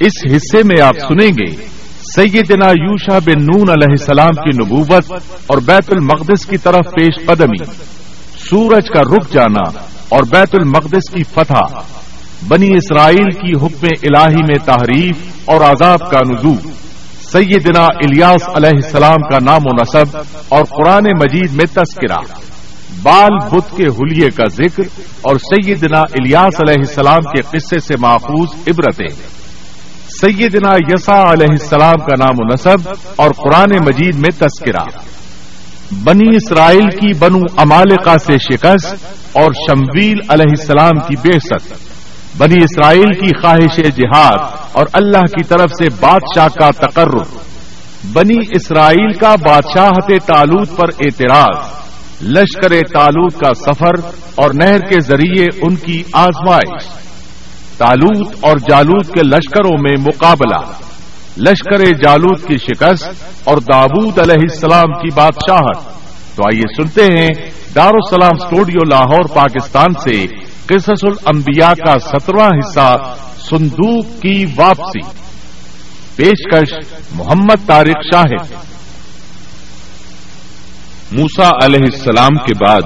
اس حصے میں آپ سنیں گے، سیدنا یوشا بن نون علیہ السلام کی نبوت اور بیت المقدس کی طرف پیش قدمی۔ سورج کا رک جانا اور بیت المقدس کی فتح۔ بنی اسرائیل کی حکم الہی میں تحریف اور عذاب کا نزول سیدنا الیاس علیہ السلام کا نام و نصب اور قرآن مجید میں تذکرہ۔ بال بدھ کے حلیے کا ذکر اور سیدنا الیاس علیہ السلام کے قصے سے محفوظ عبرتیں۔ سیدنا یسا علیہ السلام کا نام و نصب اور قرآن مجید میں تذکرہ۔ بنی اسرائیل کی بنو امالکا سے شکست اور شمویل علیہ السلام کی بے ست بنی اسرائیل کی خواہش جہاد اور اللہ کی طرف سے بادشاہ کا تقرر۔ بنی اسرائیل کا بادشاہت تالوت پر اعتراض۔ لشکر تالوت کا سفر اور نہر کے ذریعے ان کی آزمائش۔ تالوت اور جالوت کے لشکروں میں مقابلہ۔ لشکر جالوت کی شکست اور دابود علیہ السلام کی بادشاہت۔ تو آئیے سنتے ہیں دارالسلام اسٹوڈیو لاہور، پاکستان سے قصص الانبیاء کا سترواں حصہ صندوق کی واپسی۔ پیشکش محمد طارق شاہد۔ موسا علیہ السلام کے بعد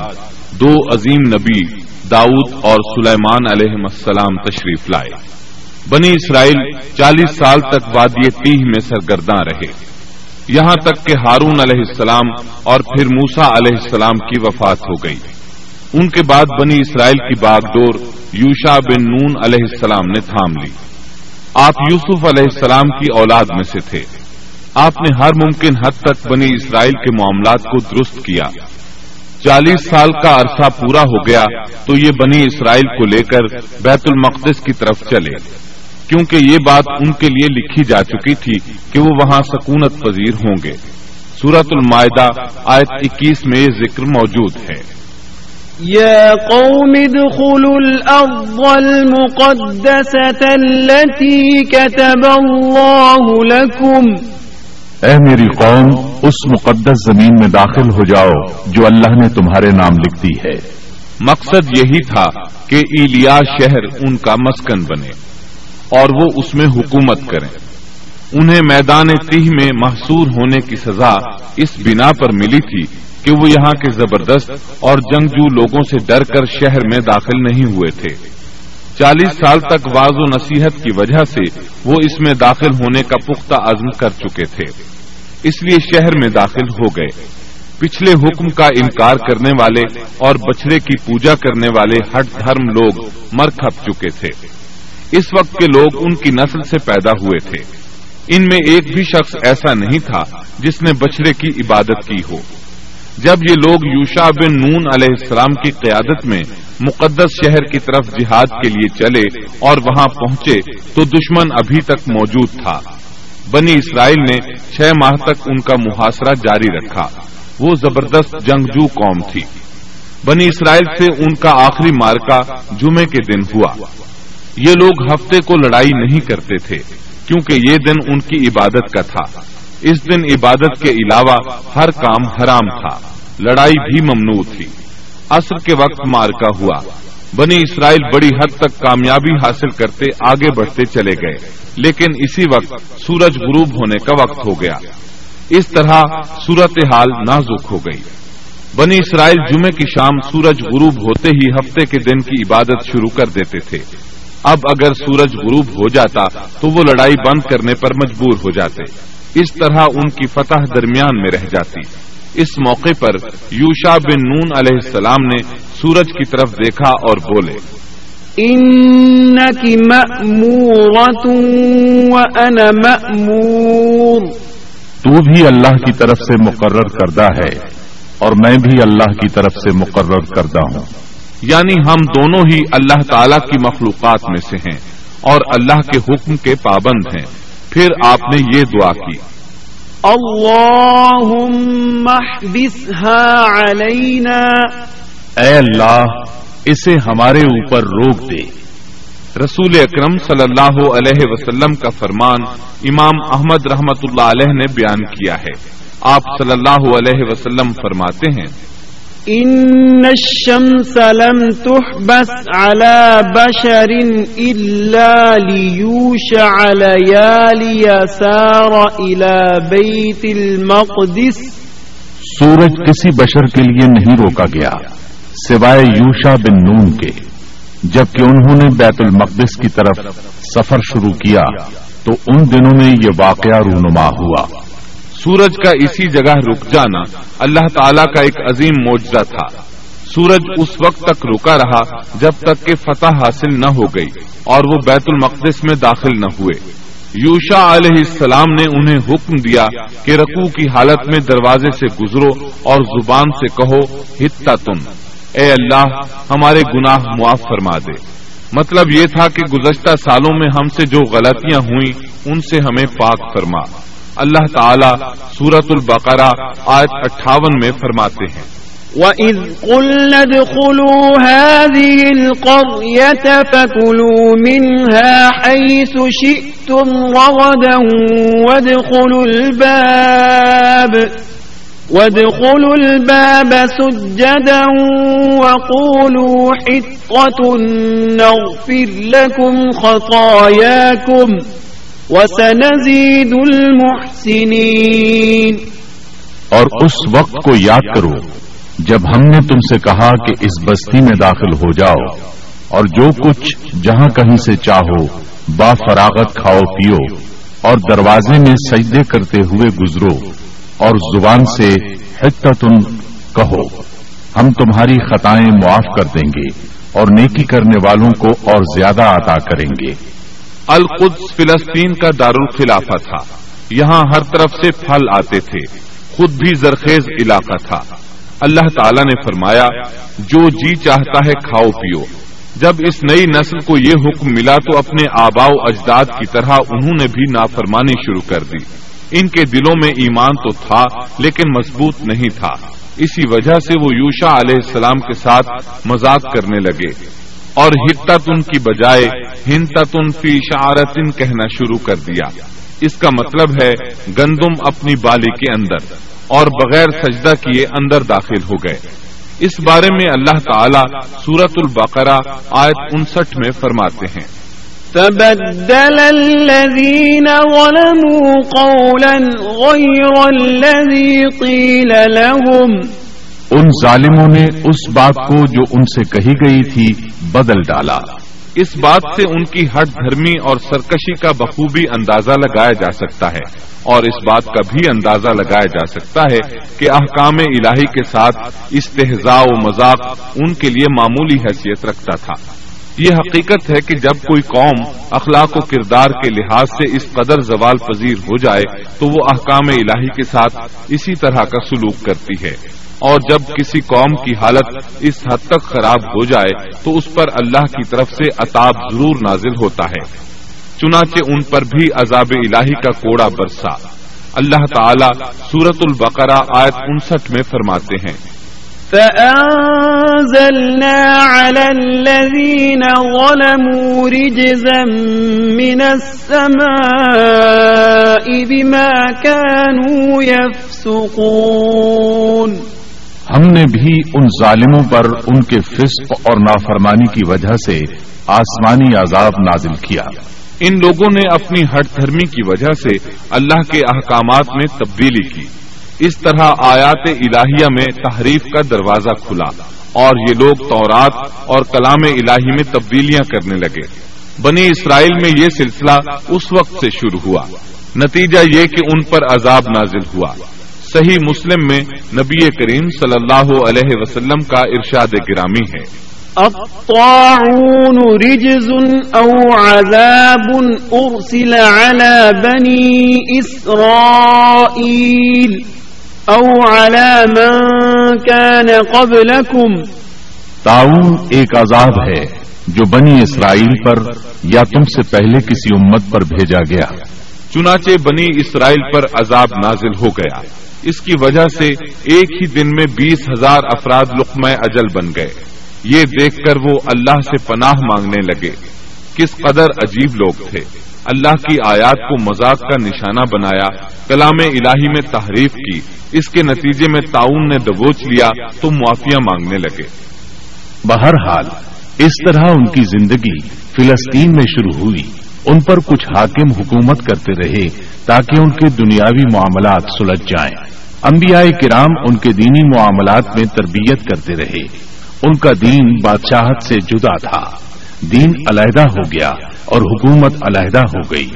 دو عظیم نبی داؤد اور سلیمان علیہ السلام تشریف لائے۔ بنی اسرائیل چالیس سال تک وادی تیہ میں سرگرداں رہے۔ یہاں تک کہ ہارون علیہ السلام اور پھر موسا علیہ السلام کی وفات ہو گئی۔ ان کے بعد بنی اسرائیل کی باغ ڈور یوشا بن نون علیہ السلام نے تھام لی۔ آپ یوسف علیہ السلام کی اولاد میں سے تھے۔ آپ نے ہر ممکن حد تک بنی اسرائیل کے معاملات کو درست کیا۔ چالیس سال کا عرصہ پورا ہو گیا تو یہ بنی اسرائیل کو لے کر بیت المقدس کی طرف چلے۔ کیونکہ یہ بات ان کے لیے لکھی جا چکی تھی کہ وہ وہاں سکونت پذیر ہوں گے۔ سورت المائدہ، آیت اکیس میں یہ ذکر موجود ہے۔ يا قوم ادخلوا الأرض المقدسة التي كتب الله لكم۔ اے میری قوم، اس مقدس زمین میں داخل ہو جاؤ جو اللہ نے تمہارے نام لکھ دی ہے۔ مقصد یہی تھا کہ ایلیا شہر ان کا مسکن بنے اور وہ اس میں حکومت کریں۔ انہیں میدان تیہ میں محصور ہونے کی سزا اس بنا پر ملی تھی کہ وہ یہاں کے زبردست اور جنگجو لوگوں سے ڈر کر شہر میں داخل نہیں ہوئے تھے۔ چالیس سال تک واض و نصیحت کی وجہ سے وہ اس میں داخل ہونے کا پختہ عزم کر چکے تھے۔ اس لیے شہر میں داخل ہو گئے۔ پچھلے حکم کا انکار کرنے والے اور بچڑے کی پوجا کرنے والے ہٹ دھرم لوگ مر کھپ چکے تھے۔ اس وقت کے لوگ ان کی نسل سے پیدا ہوئے تھے۔ ان میں ایک بھی شخص ایسا نہیں تھا جس نے بچڑے کی عبادت کی ہو۔ جب یہ لوگ یوشا بن نون علیہ السلام کی قیادت میں مقدس شہر کی طرف جہاد کے لیے چلے اور وہاں پہنچے تو دشمن ابھی تک موجود تھا۔ بنی اسرائیل نے چھ ماہ تک ان کا محاصرہ جاری رکھا۔ وہ زبردست جنگجو قوم تھی۔ بنی اسرائیل سے ان کا آخری مارکا جمعے کے دن ہوا۔ یہ لوگ ہفتے کو لڑائی نہیں کرتے تھے، کیونکہ یہ دن ان کی عبادت کا تھا۔ اس دن عبادت کے علاوہ ہر کام حرام تھا۔ لڑائی بھی ممنوع تھی۔ عصر کے وقت مارکا ہوا۔ بنی اسرائیل بڑی حد تک کامیابی حاصل کرتے آگے بڑھتے چلے گئے۔ لیکن اسی وقت سورج غروب ہونے کا وقت ہو گیا۔ اس طرح صورت حال نازک ہو گئی۔ بنی اسرائیل جمعے کی شام سورج غروب ہوتے ہی ہفتے کے دن کی عبادت شروع کر دیتے تھے۔ اب اگر سورج غروب ہو جاتا تو وہ لڑائی بند کرنے پر مجبور ہو جاتے۔ اس طرح ان کی فتح درمیان میں رہ جاتی۔ اس موقع پر یوشا بن نون علیہ السلام نے سورج کی طرف دیکھا اور بولے۔ تو بھی اللہ کی طرف سے مقرر کردہ ہے اور میں بھی اللہ کی طرف سے مقرر کردہ ہوں۔ یعنی ہم دونوں ہی اللہ تعالی کی مخلوقات میں سے ہیں اور اللہ کے حکم کے پابند ہیں۔ پھر آپ نے یہ دعا کی۔ علينا اے اللہ اسے ہمارے اوپر روک دے۔ رسول اکرم صلی اللہ علیہ وسلم کا فرمان امام احمد رحمت اللہ علیہ نے بیان کیا ہے۔ آپ صلی اللہ علیہ وسلم فرماتے ہیں إن الشمس لم تحبس على بشر إلا ليوشع ليالي سار إلى بيت المقدس سورج کسی بشر کے لیے نہیں روکا گیا، سوائے یوشا بن نون کے۔ جبکہ انہوں نے بیت المقدس کی طرف سفر شروع کیا، تو ان دنوں میں یہ واقعہ رونما ہوا۔ سورج کا اسی جگہ رک جانا اللہ تعالیٰ کا ایک عظیم معجزہ تھا۔ سورج اس وقت تک رکا رہا جب تک کہ فتح حاصل نہ ہو گئی اور وہ بیت المقدس میں داخل نہ ہوئے۔ یوشا علیہ السلام نے انہیں حکم دیا کہ رقو کی حالت میں دروازے سے گزرو اور زبان سے کہو ہتا تم۔ اے اللہ، ہمارے گناہ معاف فرما دے۔ مطلب یہ تھا کہ گزشتہ سالوں میں ہم سے جو غلطیاں ہوئیں، ان سے ہمیں پاک فرما۔ اللہ تعالیٰ سورت البقرہ آیت اٹھاون میں فرماتے ہیں۔ وَإِذْ قُلْنَا ادْخُلُوا هَذِهِ الْقَرْيَةَ فَكُلُوا مِنْهَا حَيْثُ شِئْتُمْ رَغَدًا وَادْخُلُوا الْبَابَ وَادْخُلُوا الْبَابَ سُجَّدًا وَقُولُوا حِطَّةٌ نَغْفِرْ لَكُمْ خَطَايَاكُمْ وَسَنَزِيدُ الْمُحْسِنِينَ. اور اس وقت کو یاد کرو، جب ہم نے تم سے کہا کہ اس بستی میں داخل ہو جاؤ، اور جو کچھ جہاں کہیں سے چاہو، با فراغت کھاؤ، پیو، اور دروازے میں سجدے کرتے ہوئے گزرو، اور زبان سے حتتن کہو، ہم تمہاری خطائیں معاف کر دیں گے، اور نیکی کرنے والوں کو اور زیادہ عطا کریں گے۔ القدس فلسطین کا دارالخلافہ تھا۔ یہاں ہر طرف سے پھل آتے تھے۔ خود بھی زرخیز علاقہ تھا۔ اللہ تعالی نے فرمایا، جو جی چاہتا ہے کھاؤ پیو۔ جب اس نئی نسل کو یہ حکم ملا تو اپنے آبا و اجداد کی طرح انہوں نے بھی نافرمانی شروع کر دی۔ ان کے دلوں میں ایمان تو تھا، لیکن مضبوط نہیں تھا۔ اسی وجہ سے وہ یوشا علیہ السلام کے ساتھ مذاق کرنے لگے۔ اور ہتن کی بجائے ہنتن فی شعارتن کہنا شروع کر دیا۔ اس کا مطلب ہے گندم اپنی بالی کے اندر اور بغیر سجدہ کیے اندر داخل ہو گئے۔ اس بارے میں اللہ تعالی سورت البقرہ آیت انسٹھ میں فرماتے ہیں۔ فبدل الذين ظلموا قولا غير الذي قيل لهم ان ظالموں نے اس بات کو جو ان سے کہی گئی تھی بدل ڈالا۔ اس بات سے ان کی ہٹ دھرمی اور سرکشی کا بخوبی اندازہ لگایا جا سکتا ہے اور اس بات کا بھی اندازہ لگایا جا سکتا ہے کہ احکام الہی کے ساتھ استحضاء و مذاق ان کے لیے معمولی حیثیت رکھتا تھا۔ یہ حقیقت ہے کہ جب کوئی قوم اخلاق و کردار کے لحاظ سے اس قدر زوال پذیر ہو جائے تو وہ احکام الہی کے ساتھ اسی طرح کا سلوک کرتی ہے۔ اور جب کسی قوم کی حالت اس حد تک خراب ہو جائے تو اس پر اللہ کی طرف سے عطاب ضرور نازل ہوتا ہے۔ چنانچہ ان پر بھی عذاب الہی کا کوڑا برسا۔ اللہ تعالی سورت البقرہ آیت انسٹھ میں فرماتے ہیں۔ فأنزلنا على الذين ظلموا رجزا من السماء بما كانوا يفسقون۔ ہم نے بھی ان ظالموں پر ان کے فسق اور نافرمانی کی وجہ سے آسمانی عذاب نازل کیا۔ ان لوگوں نے اپنی ہٹ دھرمی کی وجہ سے اللہ کے احکامات میں تبدیلی کی۔ اس طرح آیات الہیہ میں تحریف کا دروازہ کھلا اور یہ لوگ تورات اور کلام الہی میں تبدیلیاں کرنے لگے۔ بنی اسرائیل میں یہ سلسلہ اس وقت سے شروع ہوا۔ نتیجہ یہ کہ ان پر عذاب نازل ہوا۔ صحیح مسلم میں نبی کریم صلی اللہ علیہ وسلم کا ارشاد گرامی ہے۔ الطاعون رجز او عذاب ارسل على بني اسرائيل او على من كان قبلكم تعاون ایک عذاب ہے جو بنی اسرائیل پر یا تم سے پہلے کسی امت پر بھیجا گیا۔ چنانچہ بنی اسرائیل پر عذاب نازل ہو گیا۔ اس کی وجہ سے ایک ہی دن میں بیس ہزار افراد لقمہ اجل بن گئے۔ یہ دیکھ کر وہ اللہ سے پناہ مانگنے لگے۔ کس قدر عجیب لوگ تھے۔ اللہ کی آیات کو مذاق کا نشانہ بنایا، کلام الہی میں تحریف کی۔ اس کے نتیجے میں تعاون نے دبوچ لیا تو معافیاں مانگنے لگے۔ بہرحال، اس طرح ان کی زندگی فلسطین میں شروع ہوئی۔ ان پر کچھ حاکم حکومت کرتے رہے تاکہ ان کے دنیاوی معاملات سلجھ جائیں۔ انبیاء کرام ان کے دینی معاملات میں تربیت کرتے رہے۔ ان کا دین بادشاہت سے جدا تھا۔ دین علیحدہ ہو گیا اور حکومت علیحدہ ہو گئی۔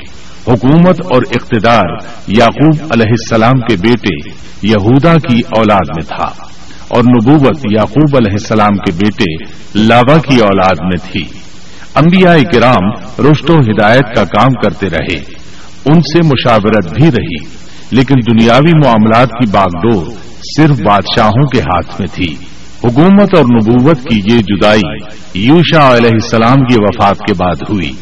حکومت اور اقتدار یعقوب علیہ السلام کے بیٹے یہودا کی اولاد میں تھا اور نبوت یعقوب علیہ السلام کے بیٹے لاوا کی اولاد میں تھی۔ انبیاء کرام رشت و ہدایت کا کام کرتے رہے۔ ان سے مشاورت بھی رہی، لیکن دنیاوی معاملات کی باغ ڈور صرف بادشاہوں کے ہاتھ میں تھی۔ حکومت اور نبوت کی یہ جدائی یوشا علیہ السلام کی وفات کے بعد ہوئی۔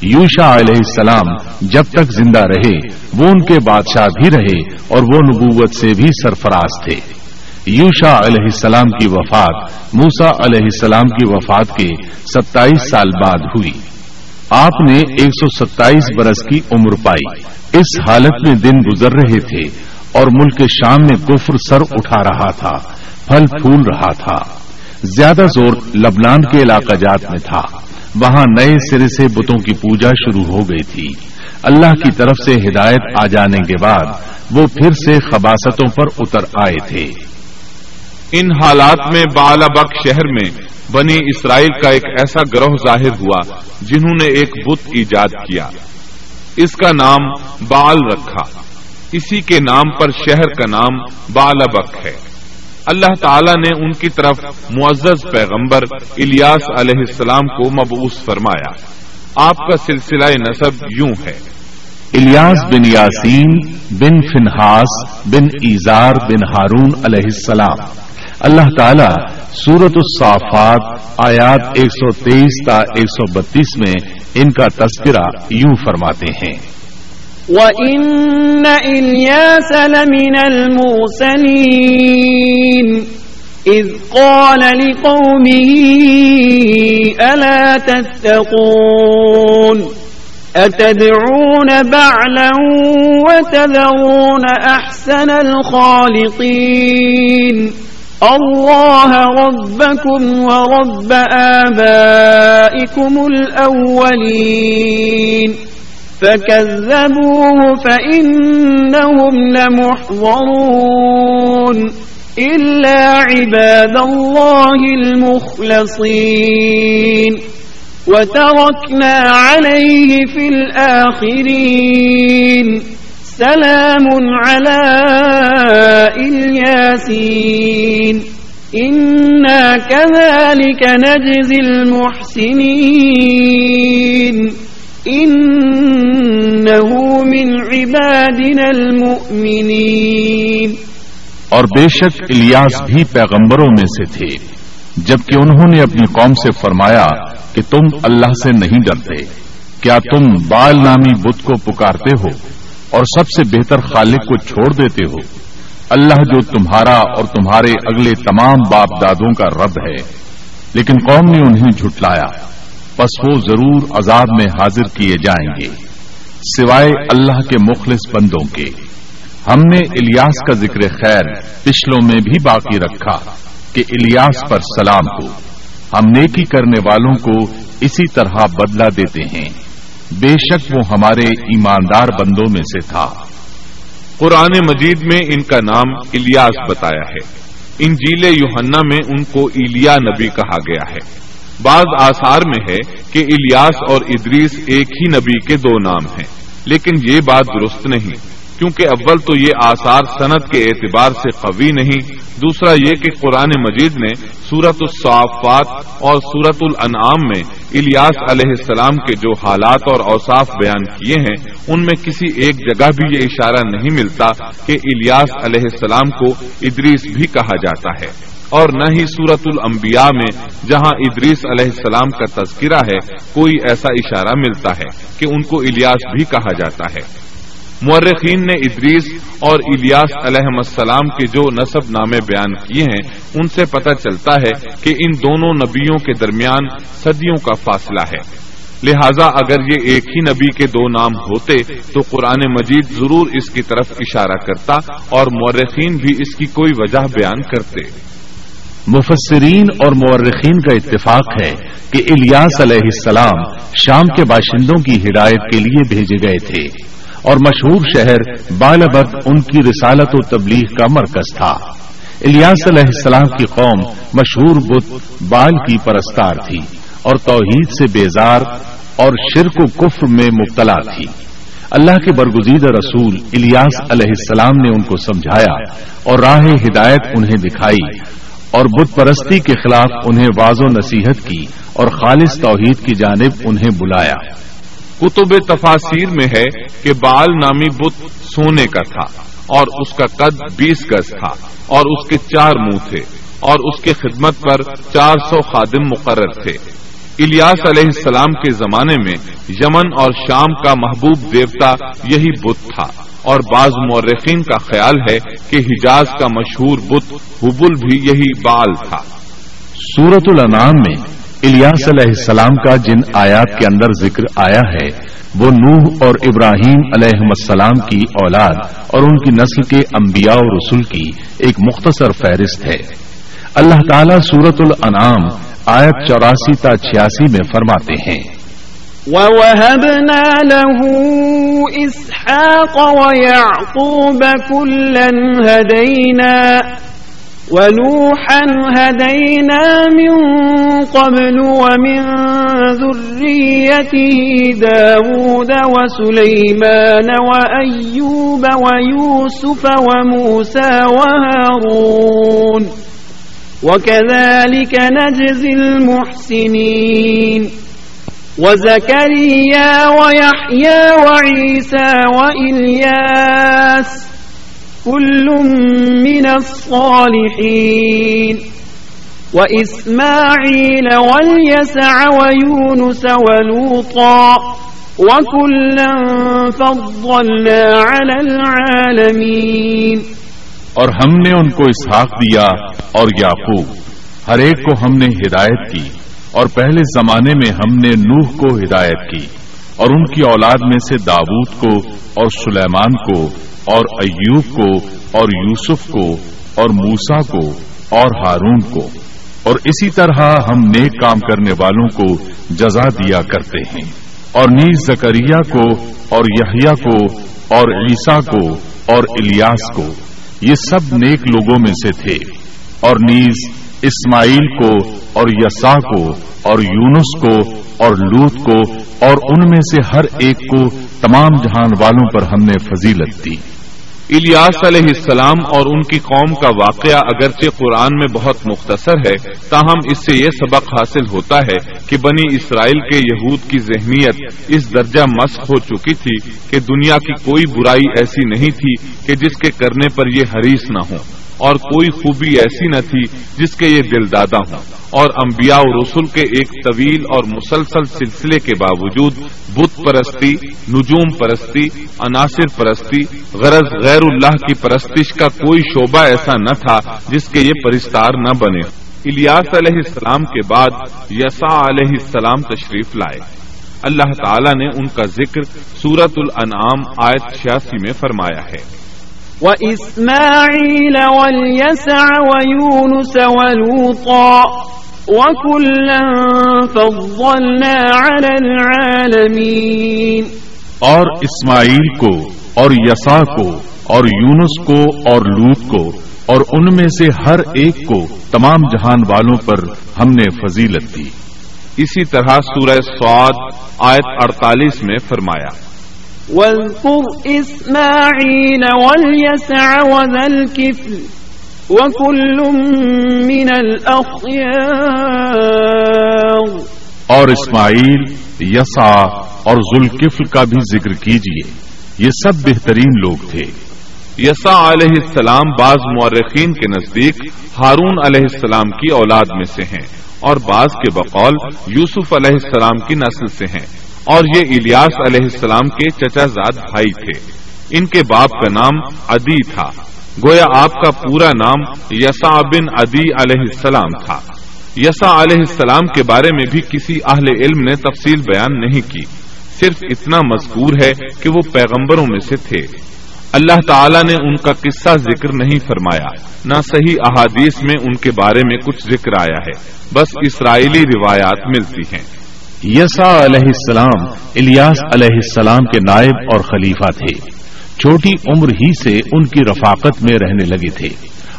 یوشا علیہ السلام جب تک زندہ رہے، وہ ان کے بادشاہ بھی رہے اور وہ نبوت سے بھی سرفراز تھے۔ یوشا علیہ السلام کی وفات موسا علیہ السلام کی وفات کے ستائیس سال بعد ہوئی۔ آپ نے ایک سو ستائیس برس کی عمر پائی۔ اس حالت میں دن گزر رہے تھے اور ملک شام میں کفر سر اٹھا رہا تھا، پھل پھول رہا تھا۔ زیادہ زور لبنان کے علاقہ جات میں تھا۔ وہاں نئے سرے سے بتوں کی پوجا شروع ہو گئی تھی۔ اللہ کی طرف سے ہدایت آ جانے کے بعد وہ پھر سے خباستوں پر اتر آئے تھے۔ ان حالات میں بالابک شہر میں بنی اسرائیل کا ایک ایسا گروہ ظاہر ہوا جنہوں نے ایک بت ایجاد کیا۔ اس کا نام بال رکھا۔ اسی کے نام پر شہر کا نام بالابک ہے۔ اللہ تعالیٰ نے ان کی طرف معزز پیغمبر الیاس علیہ السلام کو مبوس فرمایا۔ آپ کا سلسلہ نصب یوں ہے۔ الیاس بن یاسین بن فنحاس بن ایزار بن ہارون علیہ السلام۔ اللہ تعالیٰ سورت الصافات آیات 123 تا 132 میں ان کا تذکرہ یوں فرماتے ہیں۔ وَإِنَّ إِلْيَاسَ لَمِنَ الْمُرْسَلِينَ إِذْ قَالَ لِقَوْمِهِ أَلَا تَتَّقُونَ أَتَدْعُونَ بَعْلًا وَتَذَرُونَ أَحْسَنَ الْخَالِقِينَ الله ربكم ورب آبائكم الأولين. فكذبوه فإنهم لمحضرون. إلا عباد الله المخلصين. وتركنا عليه في الآخرين. سلام على الياسين إنا كذلك نجزي المحسنين. إنه من عبادنا المؤمنين. اور بے شک الیاس بھی پیغمبروں میں سے تھے، جبکہ انہوں نے اپنی قوم سے فرمایا کہ تم اللہ سے نہیں ڈرتے۔ کیا تم بال نامی بت کو پکارتے ہو؟ اور سب سے بہتر خالق کو چھوڑ دیتے ہو۔ اللہ جو تمہارا اور تمہارے اگلے تمام باپ دادوں کا رب ہے۔ لیکن قوم نے انہیں جھٹلایا۔ پس وہ ضرور عذاب میں حاضر کیے جائیں گے۔ سوائے اللہ کے مخلص بندوں کے۔ ہم نے الیاس کا ذکر خیر پچھلوں میں بھی باقی رکھا کہ الیاس پر سلام ہو۔ ہم نیکی کرنے والوں کو اسی طرح بدلہ دیتے ہیں۔ بے شک وہ ہمارے ایماندار بندوں میں سے تھا۔ قرآن مجید میں ان کا نام الیاس بتایا ہے۔ انجیل یوہنا میں ان کو ایلیا نبی کہا گیا ہے۔ بعض آثار میں ہے کہ الیاس اور ادریس ایک ہی نبی کے دو نام ہیں، لیکن یہ بات درست نہیں۔ کیونکہ اول تو یہ آثار صنعت کے اعتبار سے قوی نہیں، دوسرا یہ کہ قرآن مجید نے سورت الصافات اور سورت الانعام میں الیاس علیہ السلام کے جو حالات اور اوصاف بیان کیے ہیں، ان میں کسی ایک جگہ بھی یہ اشارہ نہیں ملتا کہ الیاس علیہ السلام کو ادریس بھی کہا جاتا ہے۔ اور نہ ہی سورت الانبیاء میں، جہاں ادریس علیہ السلام کا تذکرہ ہے، کوئی ایسا اشارہ ملتا ہے کہ ان کو الیاس بھی کہا جاتا ہے۔ مورخین نے ادریس اور الیاس علیہ السلام کے جو نصب نامے بیان کیے ہیں، ان سے پتہ چلتا ہے کہ ان دونوں نبیوں کے درمیان صدیوں کا فاصلہ ہے۔ لہذا اگر یہ ایک ہی نبی کے دو نام ہوتے تو قرآن مجید ضرور اس کی طرف اشارہ کرتا اور مورخین بھی اس کی کوئی وجہ بیان کرتے۔ مفسرین اور مورخین کا اتفاق ہے کہ الیاس علیہ السلام شام کے باشندوں کی ہدایت کے لیے بھیجے گئے تھے۔ اور مشہور شہر بالبت ان کی رسالت و تبلیغ کا مرکز تھا۔ الیاس علیہ السلام کی قوم مشہور بت بال کی پرستار تھی اور توحید سے بیزار اور شرک و کفر میں مبتلا تھی۔ اللہ کے برگزیدہ رسول الیاس علیہ السلام نے ان کو سمجھایا اور راہ ہدایت انہیں دکھائی اور بت پرستی کے خلاف انہیں واض و نصیحت کی اور خالص توحید کی جانب انہیں بلایا۔ کتب تفاصیر میں ہے کہ بال نامی بت سونے کا تھا اور اس کا قد بیس گز تھا اور اس کے چار منہ تھے اور اس کے خدمت پر چار سو خادم مقرر تھے۔ الیاس علیہ السلام کے زمانے میں یمن اور شام کا محبوب دیوتا یہی بت تھا اور بعض مورخین کا خیال ہے کہ حجاز کا مشہور بت حبل بھی یہی بال تھا۔ سورت الانام میں الیاس علیہ السلام کا جن آیات کے اندر ذکر آیا ہے، وہ نوح اور ابراہیم علیہ السلام کی اولاد اور ان کی نسل کے انبیاء اور رسول کی ایک مختصر فہرست ہے۔ اللہ تعالیٰ سورت الانعام آیت چوراسی تا چھیاسی میں فرماتے ہیں۔ وَوَهَبْنَا لَهُ إِسْحَاقَ وَيَعْقُوبَ كُلًّا هَدَيْنَا وَنُوحًا هَدَيْنَا مِن قَبْلُ وَمِن ذُرِّيَّتِهِ دَاوُودَ وَسُلَيْمَانَ وَأَيُّوبَ وَيُوسُفَ وَمُوسَى وَهَارُونَ وكذلك نجزي المحسنين وزكريا ويحيى وعيسى وإلياس كل من الصالحين. وإسماعيل واليسع ويونس ولوطا وكلا فضلنا على العالمين. اور ہم نے ان کو اسحاق دیا اور یعقوب، ہر ایک کو ہم نے ہدایت کی اور پہلے زمانے میں ہم نے نوح کو ہدایت کی۔ اور ان کی اولاد میں سے داود کو اور سلیمان کو اور ایوب کو اور یوسف کو اور موسا کو اور ہارون کو۔ اور اسی طرح ہم نیک کام کرنے والوں کو جزا دیا کرتے ہیں۔ اور نیز زکریہ کو اور یحییٰ کو اور عیسیٰ کو اور الیاس کو۔ یہ سب نیک لوگوں میں سے تھے۔ اور نیز اسماعیل کو اور یسا کو اور یونس کو اور لوت کو اور ان میں سے ہر ایک کو تمام جہان والوں پر ہم نے فضیلت دی۔ الیاس علیہ السلام اور ان کی قوم کا واقعہ اگرچہ قرآن میں بہت مختصر ہے، تاہم اس سے یہ سبق حاصل ہوتا ہے کہ بنی اسرائیل کے یہود کی ذہنیت اس درجہ مسق ہو چکی تھی کہ دنیا کی کوئی برائی ایسی نہیں تھی کہ جس کے کرنے پر یہ حریص نہ ہو اور کوئی خوبی ایسی نہ تھی جس کے یہ دل دادا ہوں۔ اور انبیاء و رسول کے ایک طویل اور مسلسل سلسلے کے باوجود، بت پرستی، نجوم پرستی، عناصر پرستی، غرض غیر اللہ کی پرستش کا کوئی شعبہ ایسا نہ تھا جس کے یہ پرستار نہ بنے۔ الیاس علیہ السلام کے بعد یسا علیہ السلام تشریف لائے۔ اللہ تعالی نے ان کا ذکر سورت الانعام آیت چھیاسی میں فرمایا ہے۔ وإسماعيل واليسع ويونس ولوطا وكلا فضلنا على العالمين اور اسماعیل کو اور یسا کو اور یونس کو اور لوت کو اور ان میں سے ہر ایک کو تمام جہان والوں پر ہم نے فضیلت دی۔ اسی طرح سورہ سعاد آیت اڑتالیس میں فرمایا۔ واذكر إسماعيل واليسع وذا الكفل وكل من الأخيار. اور اسماعیل یسا اور ذوالکفل کا بھی ذکر کیجیے یہ سب بہترین لوگ تھے۔ یسا علیہ السلام بعض مورخین کے نزدیک، ہارون علیہ السلام کی اولاد میں سے ہیں اور بعض کے بقول، یوسف علیہ السلام کی نسل سے ہیں۔ اور یہ الیاس علیہ السلام کے چچا زاد بھائی تھے۔ ان کے باپ کا نام ادی تھا۔ گویا آپ کا پورا نام یسا بن ادی علیہ السلام تھا۔ یسا علیہ السلام کے بارے میں بھی کسی اہل علم نے تفصیل بیان نہیں کی۔ صرف اتنا مذکور ہے کہ وہ پیغمبروں میں سے تھے۔ اللہ تعالیٰ نے ان کا قصہ ذکر نہیں فرمایا۔ نہ صحیح احادیث میں ان کے بارے میں کچھ ذکر آیا ہے۔ بس اسرائیلی روایات ملتی ہیں۔ یسا علیہ السلام، الیاس علیہ السلام کے نائب اور خلیفہ تھے۔ چھوٹی عمر ہی سے ان کی رفاقت میں رہنے لگے تھے۔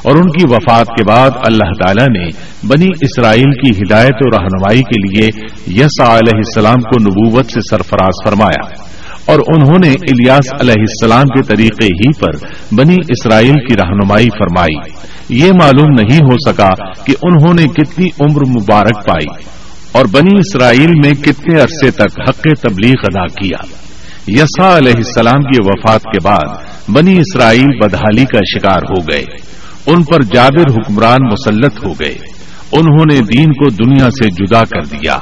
اور ان کی وفات کے بعد اللہ تعالی نے بنی اسرائیل کی ہدایت و رہنمائی کے لیے یسا علیہ السلام کو نبوت سے سرفراز فرمایا۔ اور انہوں نے الیاس علیہ السلام کے طریقے ہی پر بنی اسرائیل کی رہنمائی فرمائی۔ یہ معلوم نہیں ہو سکا کہ انہوں نے کتنی عمر مبارک پائی۔ اور بنی اسرائیل میں کتنے عرصے تک حق تبلیغ ادا کیا۔ یسا علیہ السلام کی وفات کے بعد بنی اسرائیل بدحالی کا شکار ہو گئے۔ ان پر جابر حکمران مسلط ہو گئے۔ انہوں نے دین کو دنیا سے جدا کر دیا۔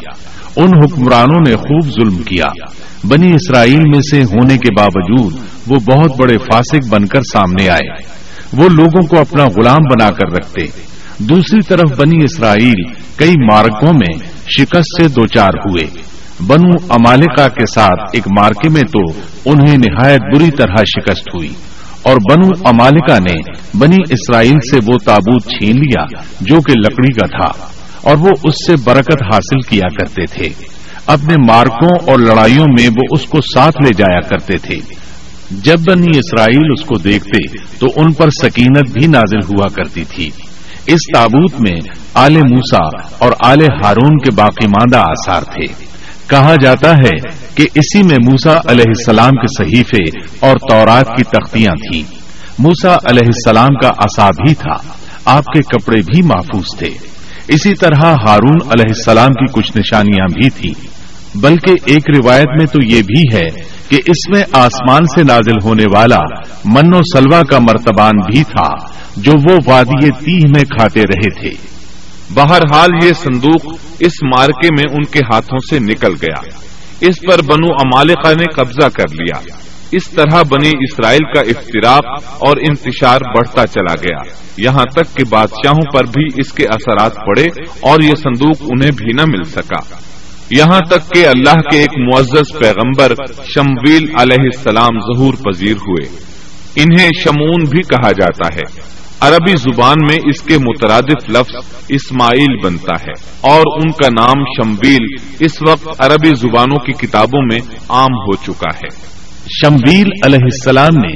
ان حکمرانوں نے خوب ظلم کیا۔ بنی اسرائیل میں سے ہونے کے باوجود وہ بہت بڑے فاسق بن کر سامنے آئے۔ وہ لوگوں کو اپنا غلام بنا کر رکھتے۔ دوسری طرف بنی اسرائیل کئی مارکوں میں شکست سے دوچار ہوئے۔ بنو امالکا کے ساتھ ایک مارکے میں تو انہیں نہایت بری طرح شکست ہوئی۔ اور بنو امالکا نے بنی اسرائیل سے وہ تابوت چھین لیا جو کہ لکڑی کا تھا، اور وہ اس سے برکت حاصل کیا کرتے تھے۔ اپنے مارکوں اور لڑائیوں میں وہ اس کو ساتھ لے جایا کرتے تھے۔ جب بنی اسرائیل اس کو دیکھتے تو ان پر سکینت بھی نازل ہوا کرتی تھی۔ اس تابوت میں آل موسا اور آل ہارون کے باقی ماندہ آثار تھے۔ کہا جاتا ہے کہ اسی میں موسا علیہ السلام کے صحیفے اور تورات کی تختیاں تھیں۔ موسا علیہ السلام کا اصا بھی تھا۔ آپ کے کپڑے بھی محفوظ تھے۔ اسی طرح ہارون علیہ السلام کی کچھ نشانیاں بھی تھیں۔ بلکہ ایک روایت میں تو یہ بھی ہے کہ اس میں آسمان سے نازل ہونے والا من و سلوا کا مرتبان بھی تھا۔ جو وہ وادی تیہ میں کھاتے رہے تھے۔ بہرحال یہ صندوق اس مارکے میں ان کے ہاتھوں سے نکل گیا۔ اس پر بنو امالکا نے قبضہ کر لیا۔ اس طرح بنی اسرائیل کا افطراک اور انتشار بڑھتا چلا گیا۔ یہاں تک کہ بادشاہوں پر بھی اس کے اثرات پڑے اور یہ صندوق انہیں بھی نہ مل سکا۔ یہاں تک کہ اللہ کے ایک معزز پیغمبر شمویل علیہ السلام ظہور پذیر ہوئے۔ انہیں شمون بھی کہا جاتا ہے۔ عربی زبان میں اس کے مترادف لفظ اسماعیل بنتا ہے اور ان کا نام شمبیل اس وقت عربی زبانوں کی کتابوں میں عام ہو چکا ہے۔ شمبیل علیہ السلام نے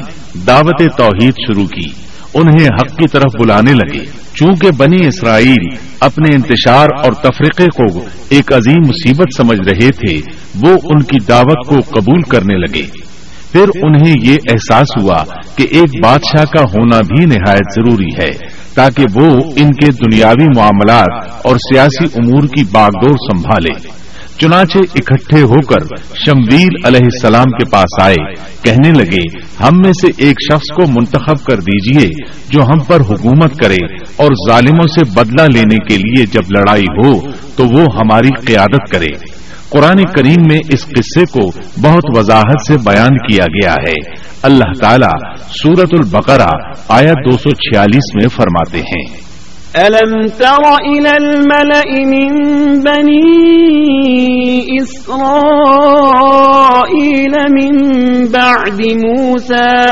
دعوت توحید شروع کی، انہیں حق کی طرف بلانے لگے۔ چونکہ بنی اسرائیل اپنے انتشار اور تفریقے کو ایک عظیم مصیبت سمجھ رہے تھے، وہ ان کی دعوت کو قبول کرنے لگے۔ پھر انہیں یہ احساس ہوا کہ ایک بادشاہ کا ہونا بھی نہایت ضروری ہے، تاکہ وہ ان کے دنیاوی معاملات اور سیاسی امور کی باغ ڈور سنبھالے۔ چنانچہ اکٹھے ہو کر شمویل علیہ السلام کے پاس آئے، کہنے لگے، ہم میں سے ایک شخص کو منتخب کر دیجیے جو ہم پر حکومت کرے اور ظالموں سے بدلہ لینے کے لیے جب لڑائی ہو تو وہ ہماری قیادت کرے۔ قرآن کریم میں اس قصے کو بہت وضاحت سے بیان کیا گیا ہے۔ اللہ تعالیٰ سورت البقرہ آیا دو سو چھیالیس میں فرماتے ہیں۔ ألم تر إلى الملأ من بني إسرائيل من بعد موسى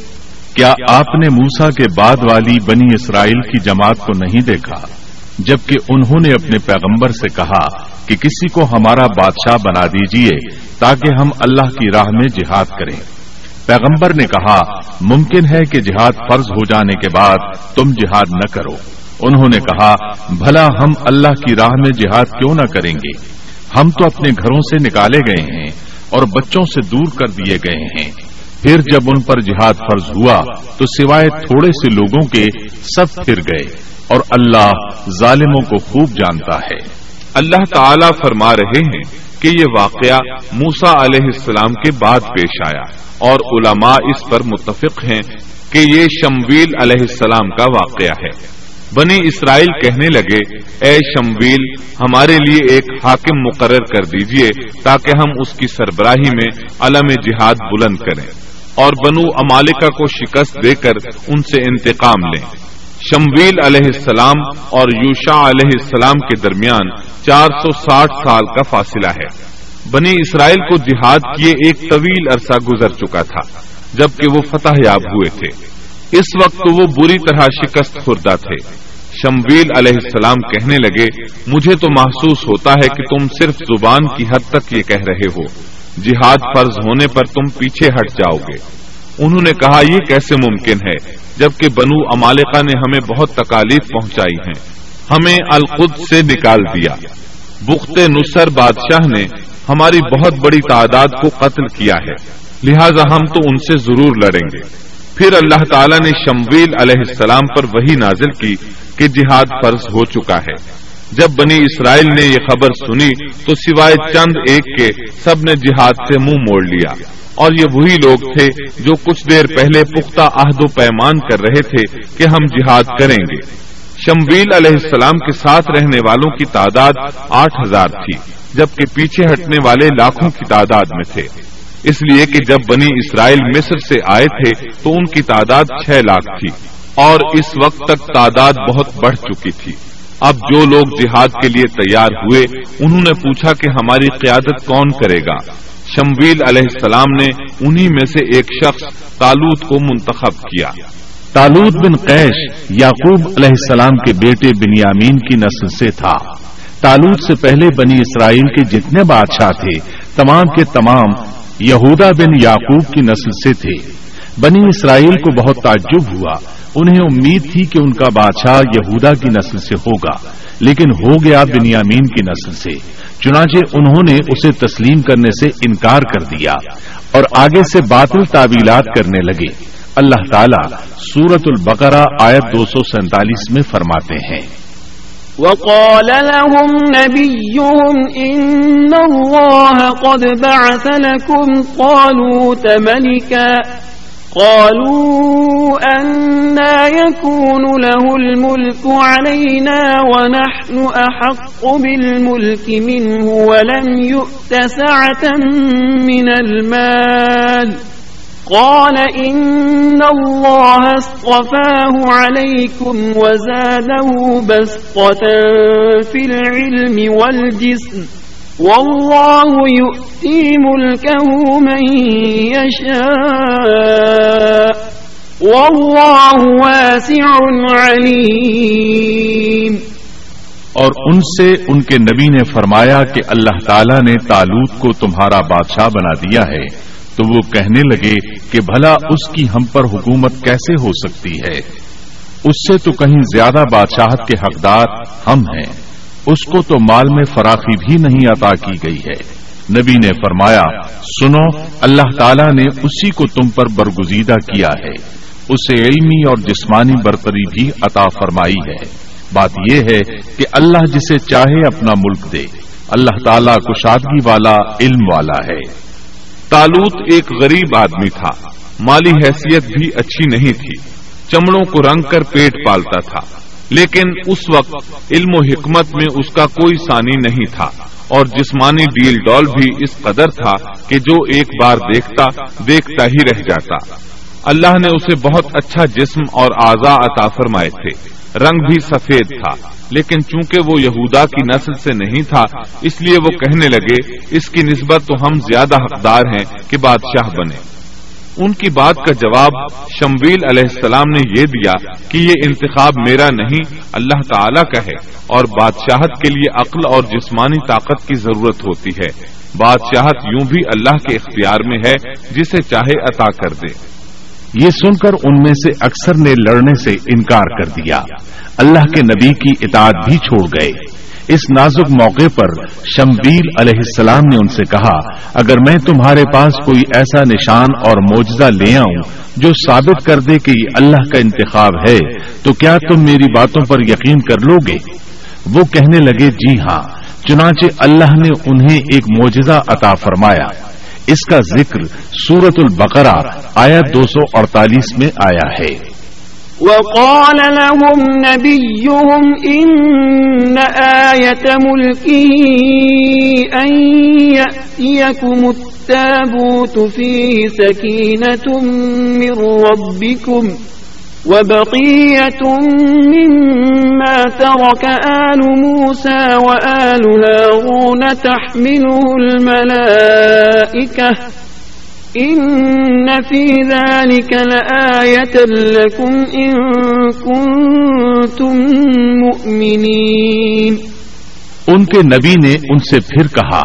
کیا آپ نے موسا کے بعد والی بنی اسرائیل کی جماعت کو نہیں دیکھا؟ جبکہ انہوں نے اپنے پیغمبر سے کہا کہ کسی کو ہمارا بادشاہ بنا دیجیے تاکہ ہم اللہ کی راہ میں جہاد کریں۔ پیغمبر نے کہا، ممکن ہے کہ جہاد فرض ہو جانے کے بعد تم جہاد نہ کرو۔ انہوں نے کہا، بھلا ہم اللہ کی راہ میں جہاد کیوں نہ کریں گے؟ ہم تو اپنے گھروں سے نکالے گئے ہیں اور بچوں سے دور کر دیے گئے ہیں۔ پھر جب ان پر جہاد فرض ہوا، تو سوائے تھوڑے سے لوگوں کے سب پھر گئے اور اللہ ظالموں کو خوب جانتا ہے۔ اللہ تعالی فرما رہے ہیں کہ یہ واقعہ موسا علیہ السلام کے بعد پیش آیا اور علماء اس پر متفق ہیں کہ یہ شمویل علیہ السلام کا واقعہ ہے۔ بنی اسرائیل کہنے لگے، اے شمویل، ہمارے لیے ایک حاکم مقرر کر دیجیے تاکہ ہم اس کی سربراہی میں علم جہاد بلند کریں اور بنو امالکا کو شکست دے کر ان سے انتقام لیں۔ شمویل علیہ السلام اور یوشا علیہ السلام کے درمیان چار سو ساٹھ سال کا فاصلہ ہے۔ بنی اسرائیل کو جہاد کیے ایک طویل عرصہ گزر چکا تھا، جبکہ وہ فتح یاب ہوئے تھے۔ اس وقت وہ بری طرح شکست خوردہ تھے۔ شمویل علیہ السلام کہنے لگے، مجھے تو محسوس ہوتا ہے کہ تم صرف زبان کی حد تک یہ کہہ رہے ہو۔ جہاد فرض ہونے پر تم پیچھے ہٹ جاؤ گے۔ انہوں نے کہا، یہ کیسے ممکن ہے؟ جبکہ بنو امالکا نے ہمیں بہت تکالیف پہنچائی ہیں۔ ہمیں القد سے نکال دیا۔ بخت نصر بادشاہ نے ہماری بہت بڑی تعداد کو قتل کیا ہے۔ لہذا ہم تو ان سے ضرور لڑیں گے۔ پھر اللہ تعالیٰ نے شمویل علیہ السلام پر وہی نازل کی کہ جہاد فرض ہو چکا ہے۔ جب بنی اسرائیل نے یہ خبر سنی تو سوائے چند ایک کے سب نے جہاد سے منہ موڑ لیا۔ اور یہ وہی لوگ تھے جو کچھ دیر پہلے پختہ عہد و پیمان کر رہے تھے کہ ہم جہاد کریں گے۔ شمویل علیہ السلام کے ساتھ رہنے والوں کی تعداد آٹھ ہزار تھی، جبکہ پیچھے ہٹنے والے لاکھوں کی تعداد میں تھے۔ اس لیے کہ جب بنی اسرائیل مصر سے آئے تھے تو ان کی تعداد چھ لاکھ تھی اور اس وقت تک تعداد بہت بڑھ چکی تھی۔ اب جو لوگ جہاد کے لیے تیار ہوئے، انہوں نے پوچھا کہ ہماری قیادت کون کرے گا؟ شمویل علیہ السلام نے انہی میں سے ایک شخص تالوت کو منتخب کیا۔ تالوت بن قیش یعقوب علیہ السلام کے بیٹے بنیامین کی نسل سے تھا۔ تالوت سے پہلے بنی اسرائیل کے جتنے بادشاہ تھے، تمام کے تمام یہودا بن یعقوب کی نسل سے تھے۔ بنی اسرائیل کو بہت تعجب ہوا۔ انہیں امید تھی کہ ان کا بادشاہ یہودا کی نسل سے ہوگا، لیکن ہو گیا بنیامین کی نسل سے۔ چنانچہ انہوں نے اسے تسلیم کرنے سے انکار کر دیا اور آگے سے باطل تعویلات کرنے لگے۔ اللہ تعالیٰ سورت البقرہ آیت دو سو سینتالیس میں فرماتے ہیں۔ وقال لهم نبيهم إن الله قد بعث لكم طالوت ملكا قالوا أنا يكون له الملك علينا ونحن أحق بالملك منه ولم يؤت سعة من المال قال إن الله اصطفاه عليكم وزاده بسطة في العلم والجسم والله يؤتي ملكه من يشاء والله واسع عليم اور ان سے ان کے نبی نے فرمایا کہ اللہ تعالیٰ نے تالوت کو تمہارا بادشاہ بنا دیا ہے۔ تو وہ کہنے لگے کہ بھلا اس کی ہم پر حکومت کیسے ہو سکتی ہے؟ اس سے تو کہیں زیادہ بادشاہت کے حقدار ہم ہیں۔ اس کو تو مال میں فراخی بھی نہیں عطا کی گئی ہے۔ نبی نے فرمایا، سنو، اللہ تعالیٰ نے اسی کو تم پر برگزیدہ کیا ہے۔ اسے علمی اور جسمانی برتری بھی عطا فرمائی ہے۔ بات یہ ہے کہ اللہ جسے چاہے اپنا ملک دے۔ اللہ تعالیٰ کشادگی والا، علم والا ہے۔ تالوت ایک غریب آدمی تھا۔ مالی حیثیت بھی اچھی نہیں تھی۔ چمڑوں کو رنگ کر پیٹ پالتا تھا۔ لیکن اس وقت علم و حکمت میں اس کا کوئی ثانی نہیں تھا۔ اور جسمانی ڈیل ڈال بھی اس قدر تھا کہ جو ایک بار دیکھتا دیکھتا ہی رہ جاتا۔ اللہ نے اسے بہت اچھا جسم اور آزا عطا فرمائے تھے۔ رنگ بھی سفید تھا، لیکن چونکہ وہ یہودا کی نسل سے نہیں تھا، اس لیے وہ کہنے لگے، اس کی نسبت تو ہم زیادہ حقدار ہیں کہ بادشاہ بنے۔ ان کی بات کا جواب شمویل علیہ السلام نے یہ دیا کہ یہ انتخاب میرا نہیں، اللہ تعالی کا ہے اور بادشاہت کے لیے عقل اور جسمانی طاقت کی ضرورت ہوتی ہے۔ بادشاہت یوں بھی اللہ کے اختیار میں ہے، جسے چاہے عطا کر دے۔ یہ سن کر ان میں سے اکثر نے لڑنے سے انکار کر دیا۔ اللہ کے نبی کی اطاعت بھی چھوڑ گئے۔ اس نازک موقع پر شمبیل علیہ السلام نے ان سے کہا، اگر میں تمہارے پاس کوئی ایسا نشان اور موجزہ لے آؤں جو ثابت کر دے کہ یہ اللہ کا انتخاب ہے، تو کیا تم میری باتوں پر یقین کر لو گے وہ کہنے لگے جی ہاں چنانچہ اللہ نے انہیں ایک موجزہ عطا فرمایا۔ اس کا ذکر سورت البقرہ آیا دو سو اڑتالیس میں آیا ہے۔ وقال لهم نبيهم إن آية ملكه أن يأتيكم التابوت فيه سكينة من ربكم وبقية مما ترك آل موسى وآل هارون تحمله الملائكة. إن في ذلك لآية لكم إن كنتم مؤمنين. ان کے نبی نے ان سے پھر کہا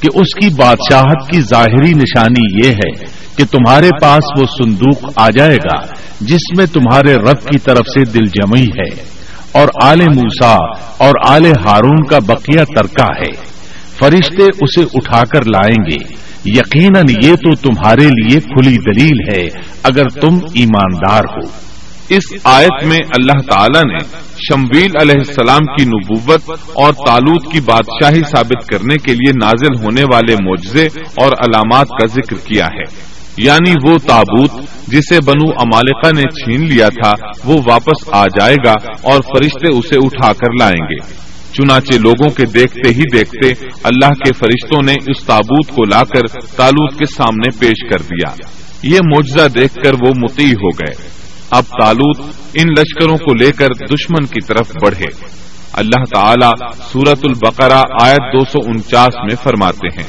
کہ اس کی بادشاہت کی ظاہری نشانی یہ ہے کہ تمہارے پاس وہ صندوق آ جائے گا جس میں تمہارے رب کی طرف سے دل جمعی ہے اور آل موسا اور آل ہارون کا بقیہ ترکہ ہے۔ فرشتے اسے اٹھا کر لائیں گے۔ یقیناً یہ تو تمہارے لیے کھلی دلیل ہے اگر تم ایماندار ہو۔ اس آیت میں اللہ تعالی نے شمبیل علیہ السلام کی نبوت اور تالوت کی بادشاہی ثابت کرنے کے لیے نازل ہونے والے معجزے اور علامات کا ذکر کیا ہے۔ یعنی وہ تابوت جسے بنو امالکا نے چھین لیا تھا، وہ واپس آ جائے گا اور فرشتے اسے اٹھا کر لائیں گے۔ چنانچہ لوگوں کے دیکھتے ہی دیکھتے اللہ کے فرشتوں نے اس تابوت کو لا کر تالوت کے سامنے پیش کر دیا۔ یہ معجزہ دیکھ کر وہ متی ہو گئے۔ اب تالوت ان لشکروں کو لے کر دشمن کی طرف بڑھے۔ اللہ تعالی سورت البقرہ آیت دو سو انچاس میں فرماتے ہیں۔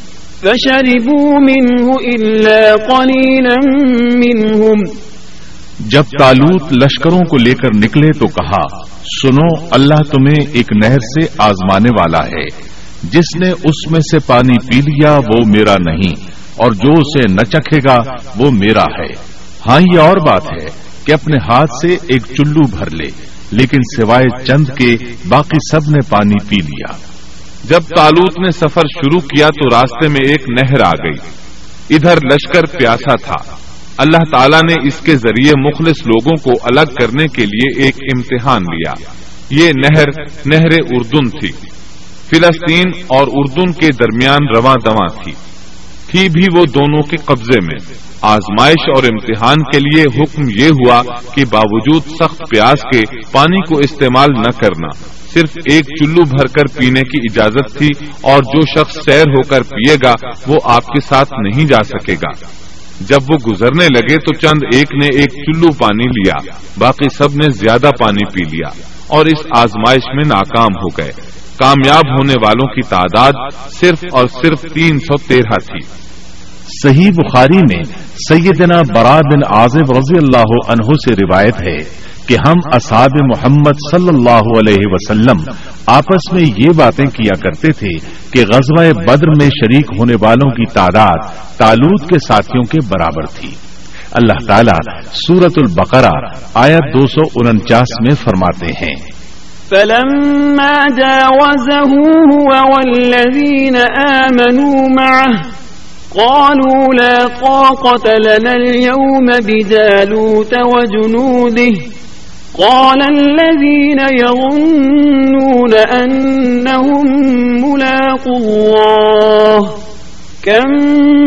فشربوا منه إلا قليلا منهم. جب تالوت لشکروں کو لے کر نکلے تو کہا، سنو، اللہ تمہیں ایک نہر سے آزمانے والا ہے۔ جس نے اس میں سے پانی پی لیا، وہ میرا نہیں۔ اور جو اسے نہ چکھے گا، وہ میرا ہے۔ ہاں یہ اور بات ہے کہ اپنے ہاتھ سے ایک چلو بھر لے، لیکن سوائے چند کے باقی سب نے پانی پی لیا۔ جب تالوت نے سفر شروع کیا تو راستے میں ایک نہر آ گئی۔ ادھر لشکر پیاسا تھا۔ اللہ تعالیٰ نے اس کے ذریعے مخلص لوگوں کو الگ کرنے کے لیے ایک امتحان لیا۔ یہ نہر نہر اردن تھی۔ فلسطین اور اردن کے درمیان رواں دواں تھی۔ تھی بھی وہ دونوں کے قبضے میں۔ آزمائش اور امتحان کے لیے حکم یہ ہوا کہ باوجود سخت پیاس کے پانی کو استعمال نہ کرنا۔ صرف ایک چلو بھر کر پینے کی اجازت تھی اور جو شخص سیر ہو کر پیے گا، وہ آپ کے ساتھ نہیں جا سکے گا۔ جب وہ گزرنے لگے تو چند ایک نے ایک چلو پانی لیا۔ باقی سب نے زیادہ پانی پی لیا اور اس آزمائش میں ناکام ہو گئے۔ کامیاب ہونے والوں کی تعداد صرف اور صرف تین سو تیرہ تھی۔ صحیح بخاری میں سیدنا برا بن آزم رضی اللہ عنہ سے روایت ہے کہ ہم اصحاب محمد صلی اللہ علیہ وسلم آپس میں یہ باتیں کیا کرتے تھے کہ غزوہ بدر میں شریک ہونے والوں کی تعداد تالود کے ساتھیوں کے برابر تھی۔ اللہ تعالیٰ سورت البقرہ آیت دو سو انچاس میں فرماتے ہیں۔ فلما جاوزه هو والذين آمنوا معه قالوا لا طاقة لنا اليوم بجالوت وجنوده. قال الذين يظنون أنهم ملاقوا الله. كم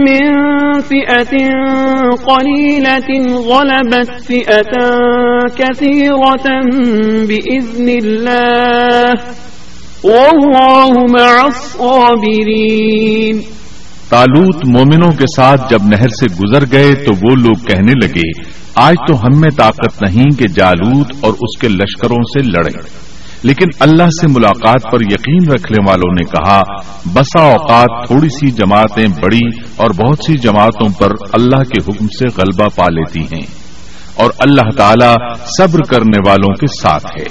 من فئة قليلة غلبت فئة كثيرة بإذن الله. والله مع الصابرين. تالوت مومنوں کے ساتھ جب نہر سے گزر گئے تو وہ لوگ کہنے لگے، آج تو ہم میں طاقت نہیں کہ جالوت اور اس کے لشکروں سے لڑیں۔ لیکن اللہ سے ملاقات پر یقین رکھنے والوں نے کہا، بسا اوقات تھوڑی سی جماعتیں بڑی اور بہت سی جماعتوں پر اللہ کے حکم سے غلبہ پا لیتی ہیں۔ اور اللہ تعالی صبر کرنے والوں کے ساتھ ہے۔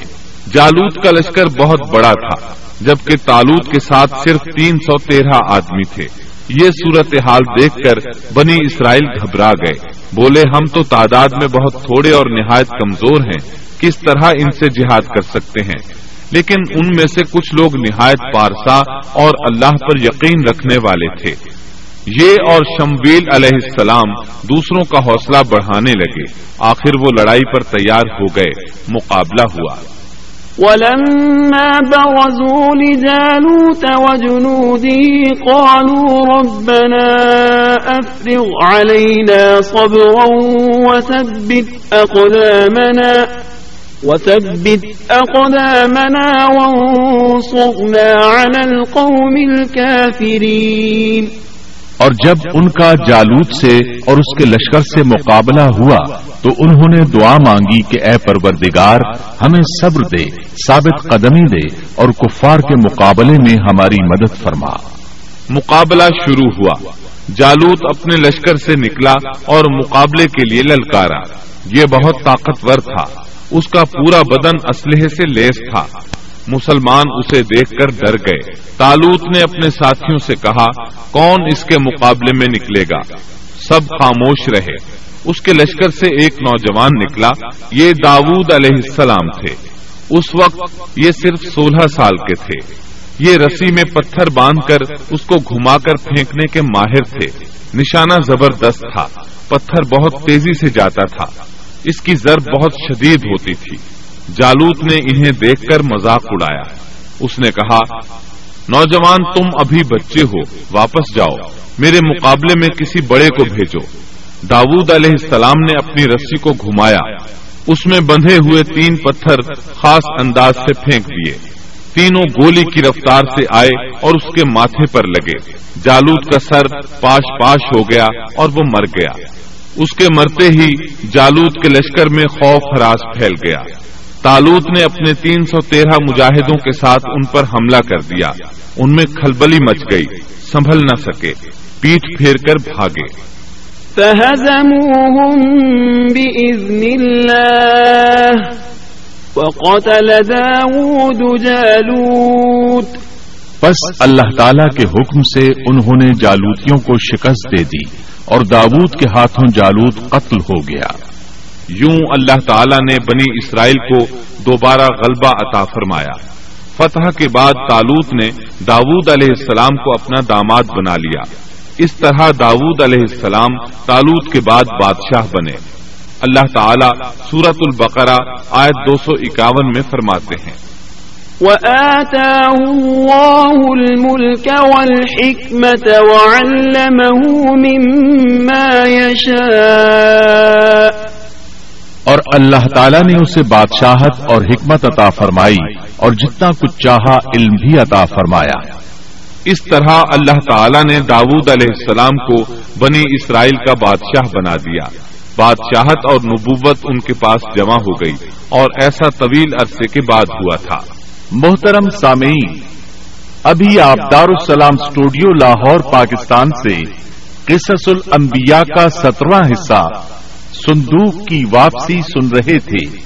جالوت کا لشکر بہت بڑا تھا، جبکہ تالوت کے ساتھ صرف تین سو تیرہ آدمی تھے۔ یہ صورت حال دیکھ کر بنی اسرائیل گھبرا گئے۔ بولے، ہم تو تعداد میں بہت تھوڑے اور نہایت کمزور ہیں، کس طرح ان سے جہاد کر سکتے ہیں؟ لیکن ان میں سے کچھ لوگ نہایت پارسا اور اللہ پر یقین رکھنے والے تھے۔ یہ اور شمویل علیہ السلام دوسروں کا حوصلہ بڑھانے لگے۔ آخر وہ لڑائی پر تیار ہو گئے، مقابلہ ہوا۔ ولما برزوا لجالوت وجنوده قالوا ربنا أفرغ علينا صبرا وثبت أقدامنا وثبت أقدامنا وانصرنا على القوم الكافرين اور جب ان کا جالوت سے اور اس کے لشکر سے مقابلہ ہوا تو انہوں نے دعا مانگی کہ اے پروردگار، ہمیں صبر دے، ثابت قدمی دے اور کفار کے مقابلے میں ہماری مدد فرما۔ مقابلہ شروع ہوا۔ جالوت اپنے لشکر سے نکلا اور مقابلے کے لیے للکارا۔ یہ بہت طاقتور تھا۔ اس کا پورا بدن اسلحے سے لیس تھا۔ مسلمان اسے دیکھ کر ڈر گئے۔ تالوت نے اپنے ساتھیوں سے کہا، کون اس کے مقابلے میں نکلے گا؟ سب خاموش رہے۔ اس کے لشکر سے ایک نوجوان نکلا۔ یہ داود علیہ السلام تھے۔ اس وقت یہ صرف سولہ سال کے تھے۔ یہ رسی میں پتھر باندھ کر اس کو گھما کر پھینکنے کے ماہر تھے۔ نشانہ زبردست تھا۔ پتھر بہت تیزی سے جاتا تھا۔ اس کی ضرب بہت شدید ہوتی تھی۔ جالوت نے انہیں دیکھ کر مذاق اڑایا۔ اس نے کہا، نوجوان، تم ابھی بچے ہو، واپس جاؤ، میرے مقابلے میں کسی بڑے کو بھیجو۔ داود علیہ السلام نے اپنی رسی کو گھمایا۔ اس میں بندھے ہوئے تین پتھر خاص انداز سے پھینک دیے۔ تینوں گولی کی رفتار سے آئے اور اس کے ماتھے پر لگے۔ جالود کا سر پاش پاش ہو گیا اور وہ مر گیا۔ اس کے مرتے ہی جالود کے لشکر میں خوف ہراس پھیل گیا۔ تالوت نے اپنے تین سو تیرہ مجاہدوں کے ساتھ ان پر حملہ کر دیا۔ ان میں کھلبلی مچ گئی۔ سنبھل نہ سکے۔ پیٹ پھیر کر بھاگے۔ وقتل داود جالوت پس اللہ تعالی کے حکم سے انہوں نے جالوتیوں کو شکست دے دی اور داود کے ہاتھوں جالوت قتل ہو گیا۔ یوں اللہ تعالی نے بنی اسرائیل کو دوبارہ غلبہ عطا فرمایا۔ فتح کے بعد تالوت نے داود علیہ السلام کو اپنا داماد بنا لیا۔ اس طرح داود علیہ السلام تالوت کے بعد بادشاہ بنے۔ اللہ تعالی سورت البقرہ آیت دو سو اکاون میں فرماتے ہیں۔ وآتاه الله الملك والحكمة وعلمه مما يشاء اور اللہ تعالیٰ نے اسے بادشاہت اور حکمت عطا فرمائی اور جتنا کچھ چاہا علم بھی عطا فرمایا۔ اس طرح اللہ تعالیٰ نے داود علیہ السلام کو بنی اسرائیل کا بادشاہ بنا دیا۔ بادشاہت اور نبوت ان کے پاس جمع ہو گئی اور ایسا طویل عرصے کے بعد ہوا تھا۔ محترم سامعین، ابھی آپ دارالسلام اسٹوڈیو لاہور، پاکستان سے قصص الانبیاء کا سترواں حصہ صندوق کی واپسی سن رہے تھے۔